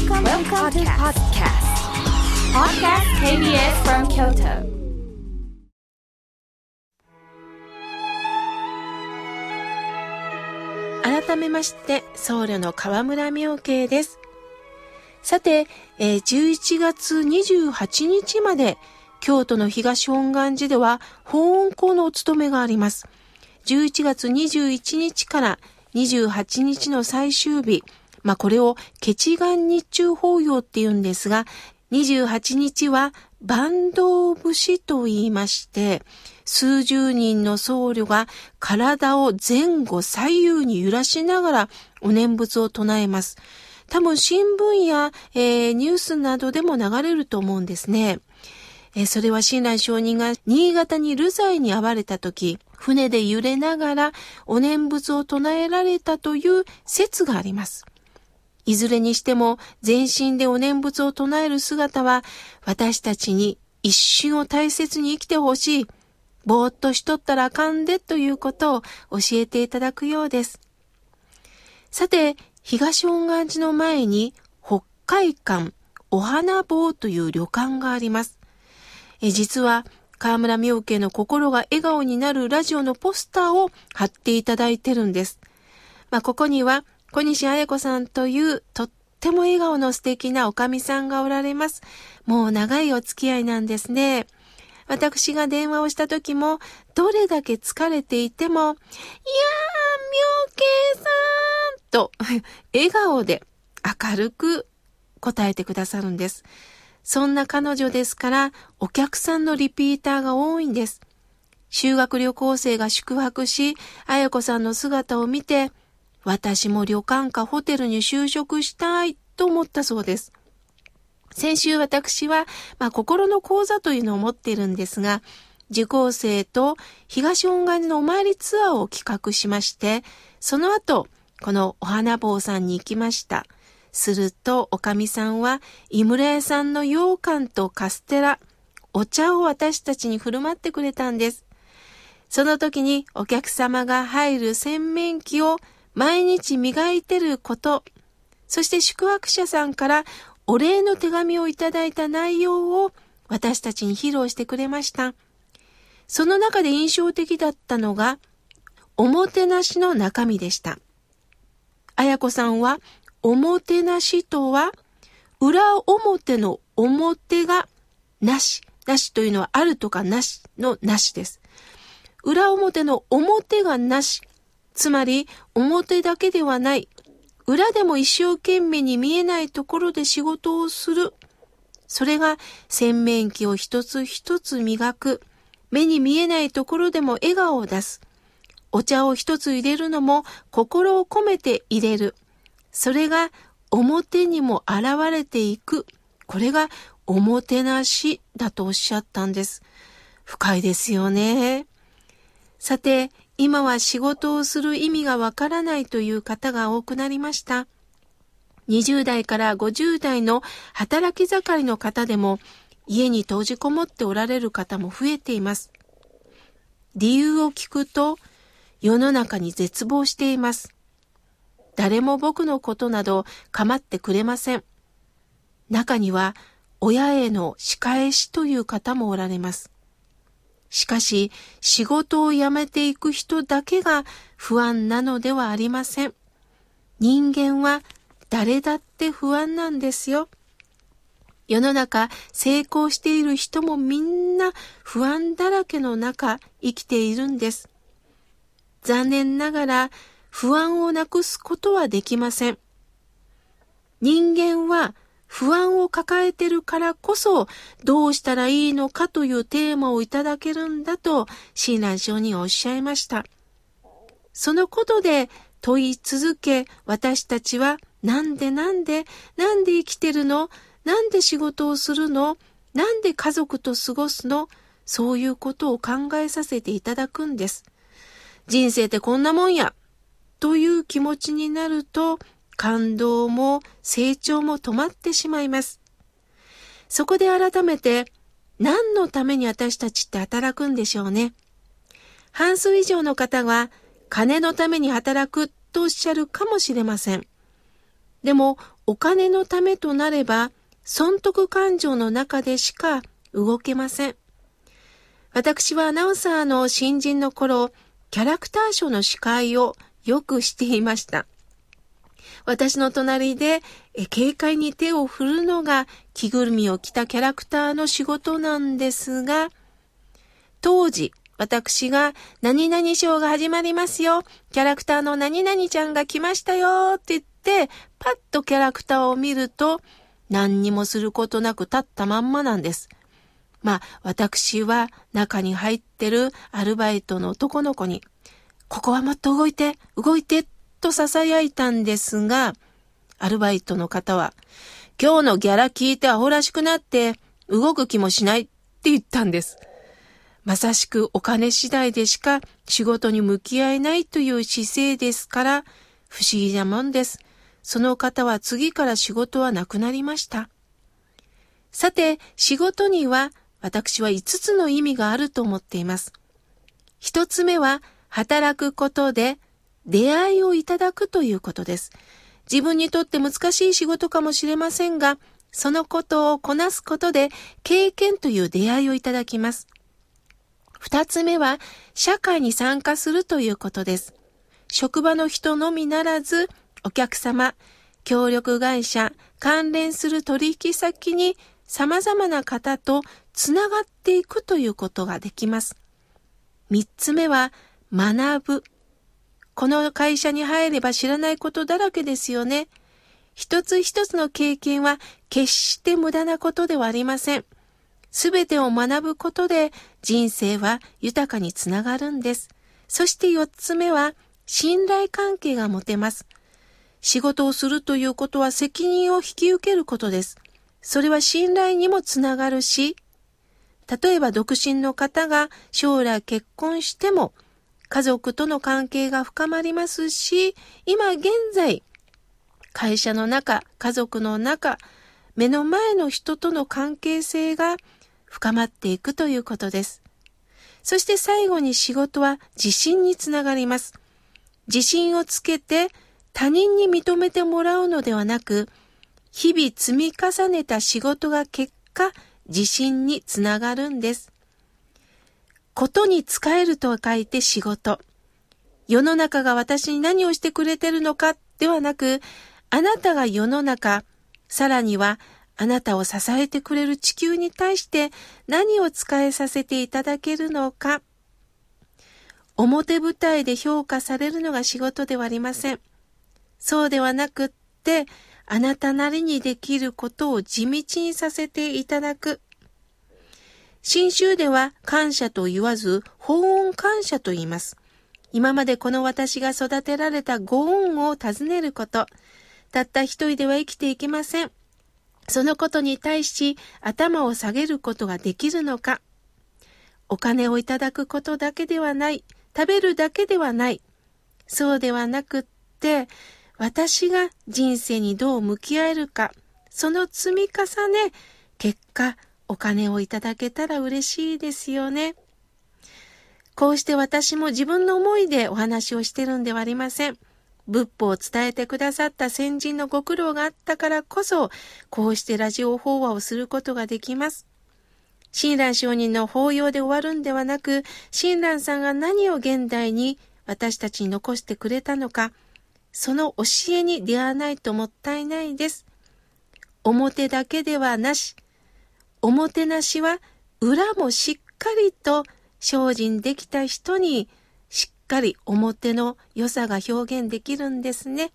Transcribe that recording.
Welcome, Welcome to podcast. Podcast KBS from Kyoto. 改めまして、僧侶の河村明慶です。さて、えー11月28日まで、京都の東本願寺では、法音校のお務めがあります。11月21日から28日の最終日、まあこれをケチガン日中法要って言うんですが、28日は万道節と言いまして、数十人の僧侶が体を前後左右に揺らしながらお念仏を唱えます。多分新聞や、えーニュースなどでも流れると思うんですね。えーそれは親鸞上人が新潟に流罪に遭われた時、船で揺れながらお念仏を唱えられたという説があります。いずれにしても全身でお念仏を唱える姿は私たちに一瞬を大切に生きてほしい。ぼーっとしとったらあかんでということを教えていただくようです。さて、東本願寺の前に北海館お花坊という旅館があります。え実は河村明慶の心が笑顔になるラジオのポスターを貼っていただいてるんです。まあ、ここには小西彩子さんというとっても笑顔の素敵なおかみさんがおられます。もう長いお付き合いなんですね。私が電話をした時も、どれだけ疲れていても、いやー、妙慶さんと、笑顔で明るく答えてくださるんです。そんな彼女ですから、お客さんのリピーターが多いんです。修学旅行生が宿泊し、彩子さんの姿を見て、私も旅館かホテルに就職したいと思ったそうです。先週私は、まあ、心の講座というのを持っているんですが、受講生と東本願のお参りツアーを企画しまして、その後、このお花坊さんに行きました。すると、おかみさんは、井村屋さんの羊羹とカステラ、お茶を私たちに振る舞ってくれたんです。その時にお客様が入る洗面器を毎日磨いてること、そして宿泊者さんからお礼の手紙をいただいた内容を私たちに披露してくれました。その中で印象的だったのが、おもてなしの中身でした。綾子さんは、おもてなしとは、裏表の表がなし。なしというのはあるとかなしのなしです。裏表の表がなし。つまり、表だけではない。裏でも一生懸命に見えないところで仕事をする。それが洗面器を一つ一つ磨く。目に見えないところでも笑顔を出す。お茶を一つ入れるのも心を込めて入れる。それが表にも現れていく。これがおもてなしだとおっしゃったんです。深いですよね。さて、今は仕事をする意味がわからないという方が多くなりました。20代から50代の働き盛りの方でも家に閉じこもっておられる方も増えています。理由を聞くと世の中に絶望しています。誰も僕のことなど構ってくれません。中には親への仕返しという方もおられます。しかし、仕事を辞めていく人だけが不安なのではありません。人間は誰だって不安なんですよ。世の中成功している人もみんな不安だらけの中生きているんです。残念ながら不安をなくすことはできません。人間は不安を抱えてるからこそどうしたらいいのかというテーマをいただけるんだと親鸞上人おっしゃいました。そのことで問い続け私たちはなんでなんでなんで生きてるの？なんで仕事をするの？なんで家族と過ごすの？そういうことを考えさせていただくんです。人生ってこんなもんやという気持ちになると感動も成長も止まってしまいます。そこで改めて何のために私たちって働くんでしょうね。半数以上の方は金のために働くとおっしゃるかもしれません。でもお金のためとなれば、損得感情の中でしか動けません。私はアナウンサーの新人の頃、キャラクターショーの司会をよくしていました。私の隣で軽快に手を振るのが着ぐるみを着たキャラクターの仕事なんですが、当時、私が何々ショーが始まりますよ。キャラクターの何々ちゃんが来ましたよって言って、パッとキャラクターを見ると、何にもすることなく立ったまんまなんです。まあ、私は中に入ってるアルバイトの男の子に、ここはもっと動いて、動いて、と囁いたんですが、アルバイトの方は、今日のギャラ聞いてアホらしくなって、動く気もしないって言ったんです。まさしくお金次第でしか仕事に向き合えないという姿勢ですから、不思議なもんです。その方は次から仕事はなくなりました。さて、仕事には私は5つの意味があると思っています。1つ目は、働くことで出会いをいただくということです。自分にとって難しい仕事かもしれませんが、そのことをこなすことで経験という出会いをいただきます。二つ目は、社会に参加するということです。職場の人のみならず、お客様、協力会社、関連する取引先に様々な方とつながっていくということができます。三つ目は、学ぶ。この会社に入れば知らないことだらけですよね。一つ一つの経験は決して無駄なことではありません。すべてを学ぶことで人生は豊かにつながるんです。そして四つ目は信頼関係が持てます。仕事をするということは責任を引き受けることです。それは信頼にもつながるし、例えば独身の方が将来結婚しても家族との関係が深まりますし、今現在、会社の中、家族の中、目の前の人との関係性が深まっていくということです。そして最後に仕事は自信につながります。自信をつけて他人に認めてもらうのではなく、日々積み重ねた仕事が結果、自信につながるんです。ことに使えると書いて仕事。世の中が私に何をしてくれてるのかではなく、あなたが世の中、さらにはあなたを支えてくれる地球に対して何を使えさせていただけるのか。表舞台で評価されるのが仕事ではありません。そうではなくって、あなたなりにできることを地道にさせていただく。新州では感謝と言わず、法恩感謝と言います。今までこの私が育てられたご恩を尋ねること。たった一人では生きていけません。そのことに対し頭を下げることができるのか。お金をいただくことだけではない。食べるだけではない。そうではなくって、私が人生にどう向き合えるか。その積み重ね、結果、お金をいただけたら嬉しいですよね。こうして私も自分の思いでお話をしてるんではありません。仏法を伝えてくださった先人のご苦労があったからこそ、こうしてラジオ法話をすることができます。親鸞上人の法要で終わるんではなく、親鸞さんが何を現代に私たちに残してくれたのか、その教えに出会わないともったいないです。表だけではなし、おもてなしは裏もしっかりと精進できた人にしっかり表の良さが表現できるんですね。